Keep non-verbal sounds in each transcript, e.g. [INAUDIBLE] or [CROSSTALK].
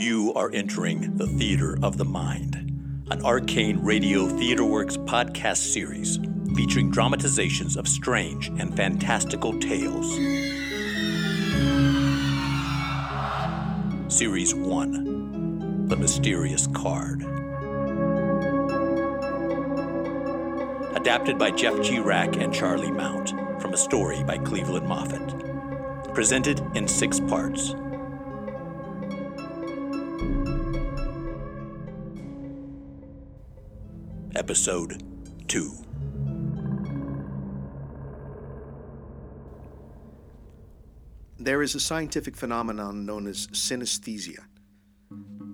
You are entering the Theater of the Mind, an arcane radio TheaterWorks podcast series featuring dramatizations of strange and fantastical tales. Series 1 The Mysterious Card. Adapted by Jeff G. Rack and Charlie Mount from a story by Cleveland Moffett. Presented in six parts. Episode 2. There is a scientific phenomenon known as synesthesia,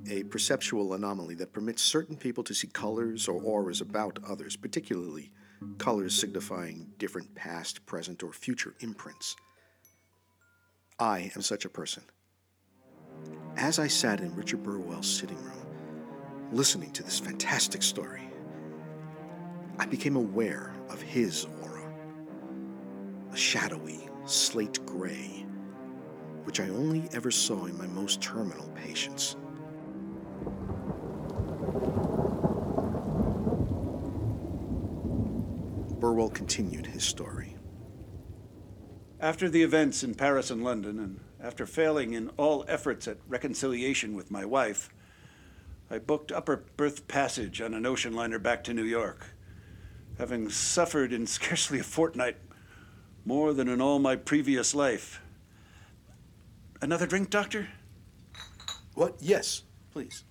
a perceptual anomaly that permits certain people to see colors or auras about others, particularly colors signifying different past, present, or future imprints. I am such a person. As I sat in Richard Burwell's sitting room, listening to this fantastic story, I became aware of his aura. A shadowy, slate gray, which I only ever saw in my most terminal patients. Burwell continued his story. After the events in Paris and London, and after failing in all efforts at reconciliation with my wife, I booked upper berth passage on an ocean liner back to New York, having suffered in scarcely a fortnight more than in all my previous life. Another drink, Doctor? What? Yes, please.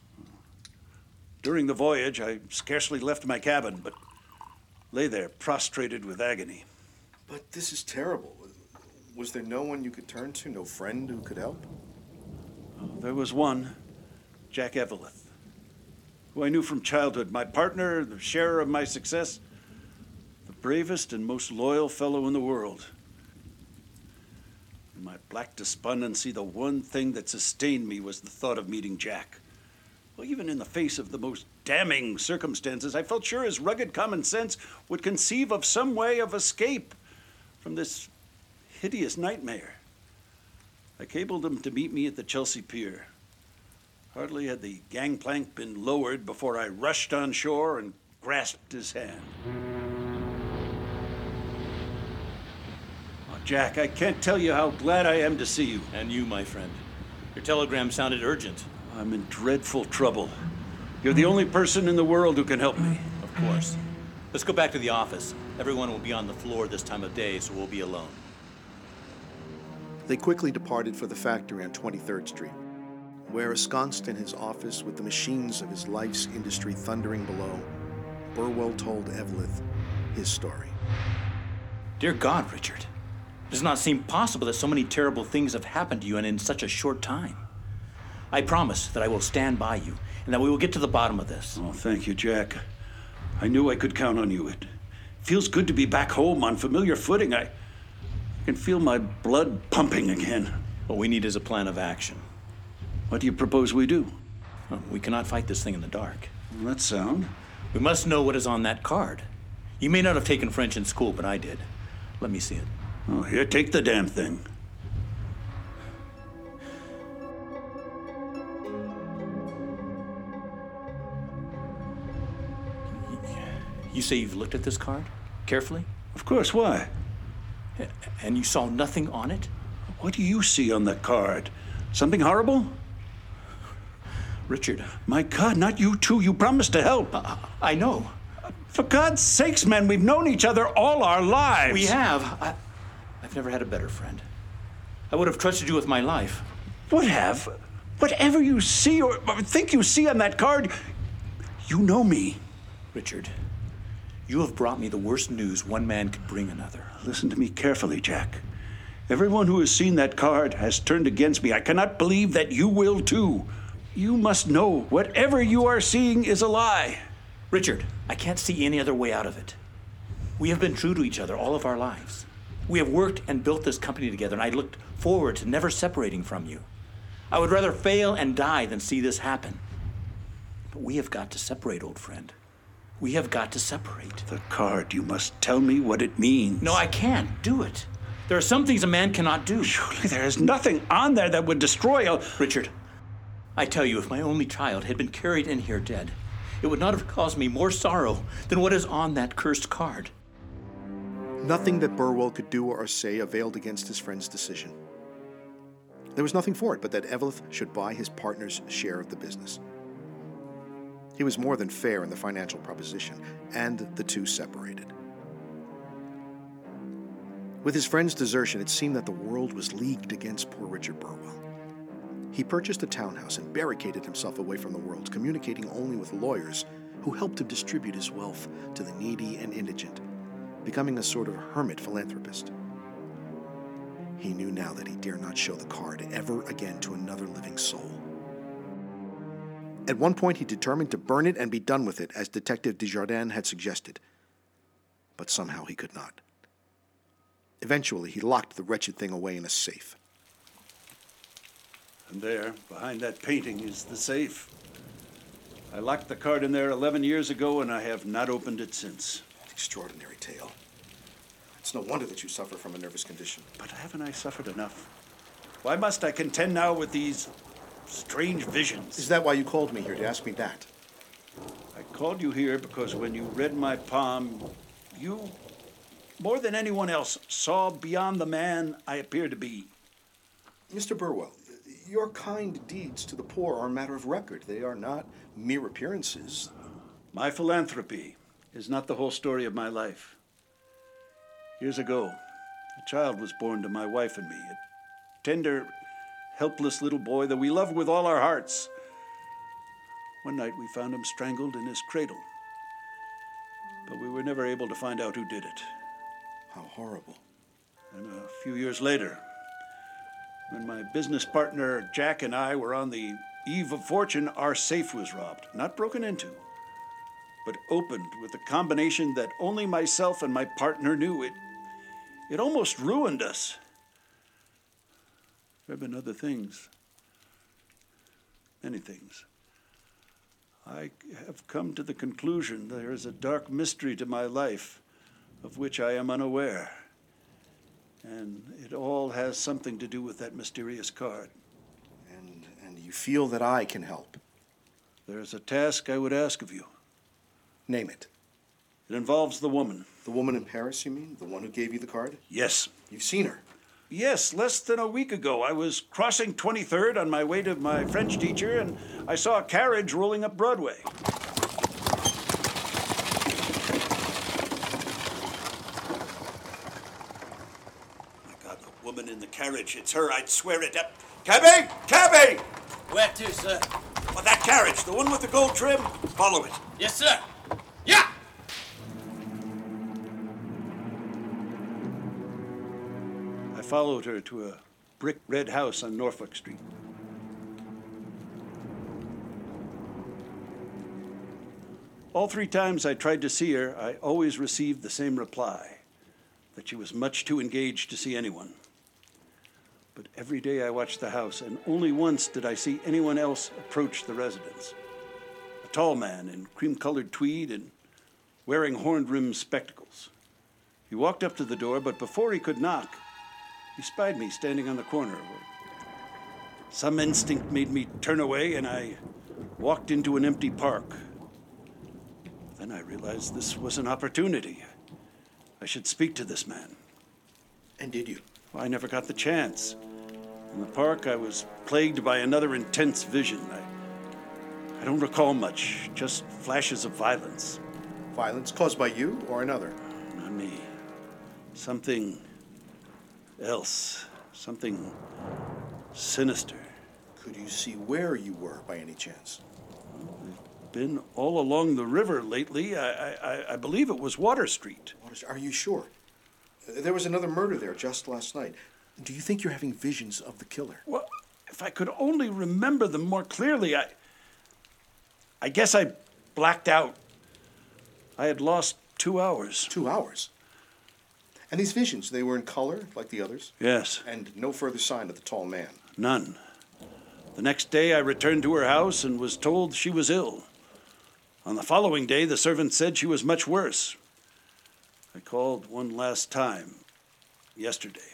During the voyage, I scarcely left my cabin, but lay there prostrated with agony. But this is terrible. Was there no one you could turn to, no friend who could help? There was one, Jack Eveleth, who I knew from childhood, my partner, the sharer of my success, bravest and most loyal fellow in the world. In my black despondency, the one thing that sustained me was the thought of meeting Jack. Well, even in the face of the most damning circumstances, I felt sure his rugged common sense would conceive of some way of escape from this hideous nightmare. I cabled him to meet me at the Chelsea Pier. Hardly had the gangplank been lowered before I rushed on shore and grasped his hand. Jack, I can't tell you how glad I am to see you. And you, my friend. Your telegram sounded urgent. I'm in dreadful trouble. You're the only person in the world who can help me. Of course. Let's go back to the office. Everyone will be on the floor this time of day, so we'll be alone. They quickly departed for the factory on 23rd Street, where, ensconced in his office with the machines of his life's industry thundering below, Burwell told Eveleth his story. Dear God, Richard. It does not seem possible that so many terrible things have happened to you and in such a short time. I promise that I will stand by you and that we will get to the bottom of this. Oh, thank you, Jack. I knew I could count on you. It feels good to be back home on familiar footing. I can feel my blood pumping again. What we need is a plan of action. What do you propose we do? Well, we cannot fight this thing in the dark. Well, that's sound. We must know what is on that card. You may not have taken French in school, but I did. Let me see it. Oh, here, take the damn thing. You say you've looked at this card carefully? Of course, why? And you saw nothing on it? What do you see on the card? Something horrible? Richard. My God, not you too. You promised to help. I, I know. For God's sakes, man, we've known each other all our lives. We have. I, I've never had a better friend. I would have trusted you with my life. Would have? Whatever you see or, or think you see on that card, you know me. Richard, you have brought me the worst news one man could bring another. Listen to me carefully, Jack. Everyone who has seen that card has turned against me. I cannot believe that you will too. You must know whatever you are seeing is a lie. Richard, I can't see any other way out of it. We have been true to each other all of our lives. We have worked and built this company together, and I looked forward to never separating from you. I would rather fail and die than see this happen. But we have got to separate, old friend. We have got to separate. The card, you must tell me what it means. No, I can't do it. There are some things a man cannot do. Surely there is nothing on there that would destroy a. Richard, I tell you, if my only child had been carried in here dead, it would not have caused me more sorrow than what is on that cursed card. Nothing that Burwell could do or say availed against his friend's decision. There was nothing for it but that Eveleth should buy his partner's share of the business. He was more than fair in the financial proposition, and the two separated. With his friend's desertion, it seemed that the world was leagued against poor Richard Burwell. He purchased a townhouse and barricaded himself away from the world, communicating only with lawyers who helped him distribute his wealth to the needy and indigent, becoming a sort of hermit philanthropist. He knew now that he dare not show the card ever again to another living soul. At one point, he determined to burn it and be done with it, as Detective Desjardins had suggested. But somehow he could not. Eventually, he locked the wretched thing away in a safe. And there, behind that painting, is the safe. I locked the card in there 11 years ago, and I have not opened it since. Extraordinary tale. It's no wonder that you suffer from a nervous condition. But haven't I suffered enough? Why must I contend now with these strange visions? Is that why you called me here to ask me that? I called you here because when you read my palm, you, more than anyone else, saw beyond the man I appear to be. Mr. Burwell, your kind deeds to the poor are a matter of record. They are not mere appearances. My philanthropy is not the whole story of my life. Years ago, a child was born to my wife and me, a tender, helpless little boy that we loved with all our hearts. One night we found him strangled in his cradle, but we were never able to find out who did it. How horrible. And a few years later, when my business partner Jack and I were on the eve of fortune, our safe was robbed. Not broken into, but opened with a combination that only myself and my partner knew. It, it almost ruined us. There have been other things, many things. I have come to the conclusion there is a dark mystery to my life of which I am unaware. And it all has something to do with that mysterious card. And, and you feel that I can help. There's a task I would ask of you. Name it. It involves the woman. The woman in Paris, you mean? The one who gave you the card? Yes. You've seen her. Yes, less than a week ago, I was crossing 23rd on my way to my French teacher, and I saw a carriage rolling up Broadway. My God, the woman in the carriage, it's her, I'd swear it. Uh, cabby! Cabby! Where to, sir? Well, that carriage, the one with the gold trim, follow it. Yes, sir. Followed her to a brick red house on Norfolk Street. All three times I tried to see her, I always received the same reply that she was much too engaged to see anyone. But every day I watched the house, and only once did I see anyone else approach the residence. A tall man in cream colored tweed and wearing horn rimmed spectacles. He walked up to the door, but before he could knock, he spied me standing on the corner. Some instinct made me turn away, and I walked into an empty park. Then I realized this was an opportunity. I should speak to this man. And did you? Well, I never got the chance. In the park, I was plagued by another intense vision. I, I don't recall much, just flashes of violence. Violence caused by you or another? Not me. Something else. Something sinister. Could you see where you were by any chance? Been all along the river lately. I, I, I believe it was Water Street. What is, are you sure? Uh, There was another murder there just last night. Do you think you're having visions of the killer? Well, if I could only remember them more clearly, I. I guess I blacked out. I had lost two hours. Two hours. And these visions, they were in color like the others? Yes, And no further sign of the tall man. none. The next day, I returned to her house and was told she was ill. On the following day, the servant said she was much worse. I called one last time yesterday.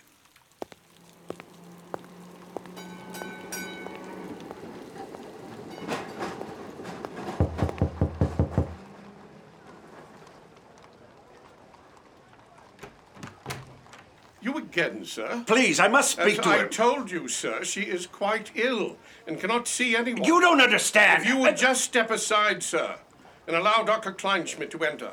Again, sir. Please, I must speak As to I her. told you, sir, she is quite ill and cannot see anyone. you don't understand. If you would just step aside, sir, and allow Dr. Kleinschmidt to enter.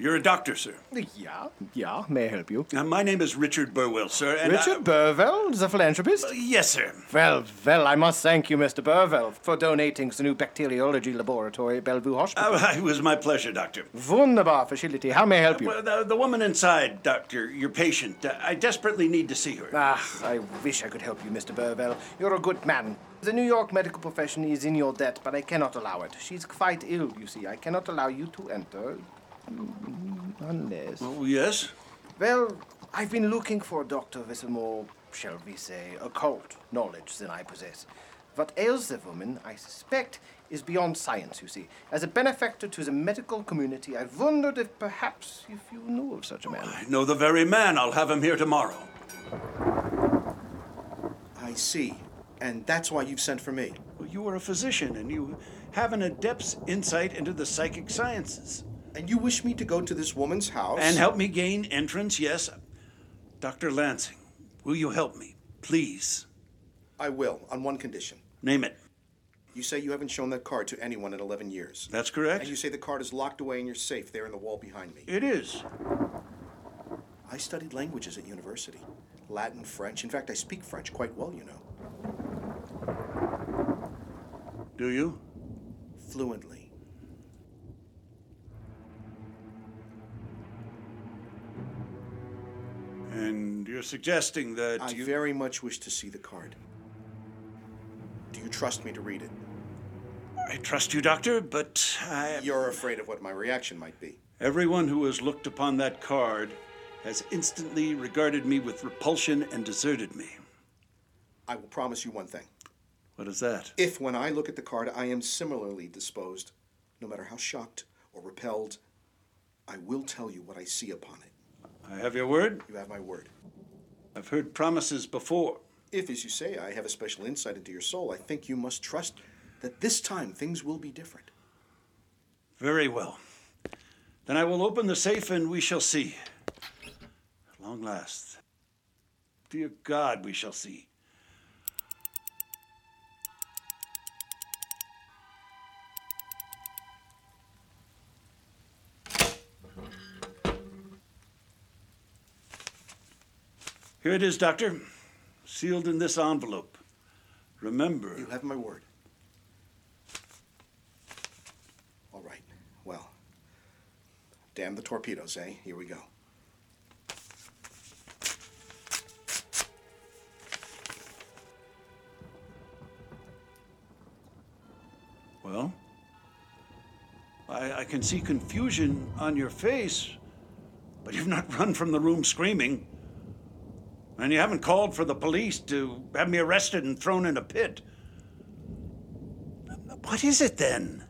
You're a doctor, sir. Yeah, yeah, may I help you? Uh, my name is Richard Burwell, sir. And Richard I- Burwell, the philanthropist? yes, sir. Well, well, I must thank you, Mr. Burwell, for donating the new bacteriology laboratory at Bellevue Hospital. Uh, [LAUGHS] it was my pleasure, doctor. Wunderbar facility. How may I help you? Well, the, the woman inside, doctor, your patient, uh, I desperately need to see her. Ah, I wish I could help you, Mr. Burwell. You're a good man. The New York medical profession is in your debt, but I cannot allow it. She's quite ill, you see. I cannot allow you to enter. Unless. oh, yes? Well, I've been looking for a doctor with a more, shall we say, occult knowledge than I possess. What ails the woman, I suspect, is beyond science, you see. As a benefactor to the medical community, I wondered if perhaps if you knew of such a man. I know the very man. I'll have him here tomorrow. I see. And that's why you've sent for me. Well, you are a physician, and you have an adept's insight into the psychic sciences. And you wish me to go to this woman's house? And help me gain entrance, yes. Dr. Lansing, will you help me? Please. I will, on one condition. Name it. You say you haven't shown that card to anyone in 11 years. That's correct? And you say the card is locked away in your safe there in the wall behind me. It is. I studied languages at university Latin, French. In fact, I speak French quite well, you know. Do you? Fluently. And you're suggesting that I you. very much wish to see the card. Do you trust me to read it? I trust you, Doctor, but I. You're afraid of what my reaction might be. Everyone who has looked upon that card has instantly regarded me with repulsion and deserted me. I will promise you one thing. What is that? If, when I look at the card, I am similarly disposed, no matter how shocked or repelled, I will tell you what I see upon it. I have your word. You have my word. I've heard promises before. If, as you say, I have a special insight into your soul, I think you must trust that this time things will be different. Very well. Then I will open the safe and we shall see. At long last. Dear God, we shall see. Here it is, Doctor. Sealed in this envelope. Remember. You have my word. All right. Well, damn the torpedoes, eh? Here we go. Well, I, I can see confusion on your face, but you've not run from the room screaming. And you haven't called for the police to have me arrested and thrown in a pit. What is it then?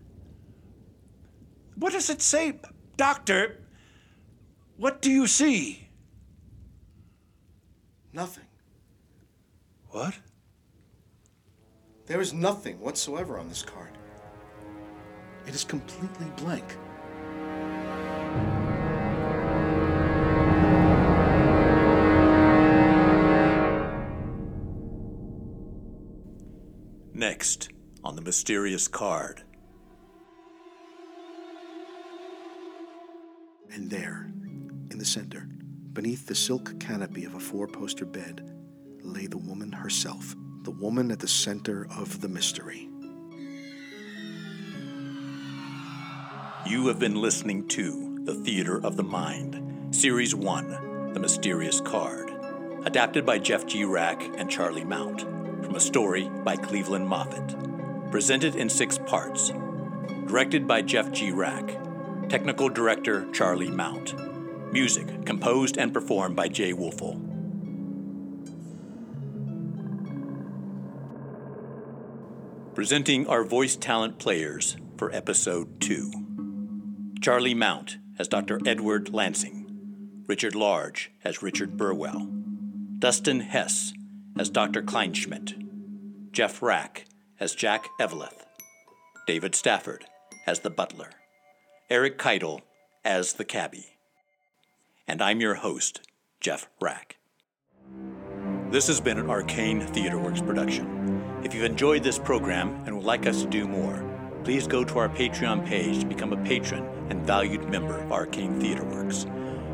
What does it say? Doctor, what do you see? Nothing. What? There is nothing whatsoever on this card. It is completely blank. Next, on the mysterious card. And there, in the center, beneath the silk canopy of a four poster bed, lay the woman herself, the woman at the center of the mystery. You have been listening to The Theater of the Mind, Series 1 The Mysterious Card, adapted by Jeff G. Rack and Charlie Mount, from a story by Cleveland Moffett. Presented in six parts. Directed by Jeff G. Rack. Technical Director Charlie Mount. Music composed and performed by Jay Wolfel. Presenting our voice talent players for episode 2. Charlie Mount as Dr. Edward Lansing, Richard Large as Richard Burwell, Dustin Hess as Dr. Kleinschmidt, Jeff Rack as Jack Eveleth, David Stafford as the butler, Eric Keitel as the cabbie. And I'm your host, Jeff Rack. This has been an Arcane TheaterWorks production. If you've enjoyed this program and would like us to do more, please go to our Patreon page to become a patron and valued member of Arcane Theater Works.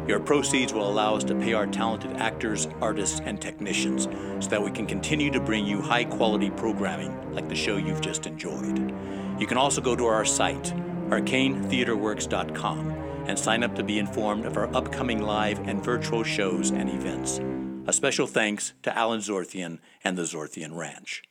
Your proceeds will allow us to pay our talented actors, artists, and technicians so that we can continue to bring you high quality programming like the show you've just enjoyed. You can also go to our site, arcanetheaterworks.com, and sign up to be informed of our upcoming live and virtual shows and events. A special thanks to Alan Zorthian and the Zorthian Ranch.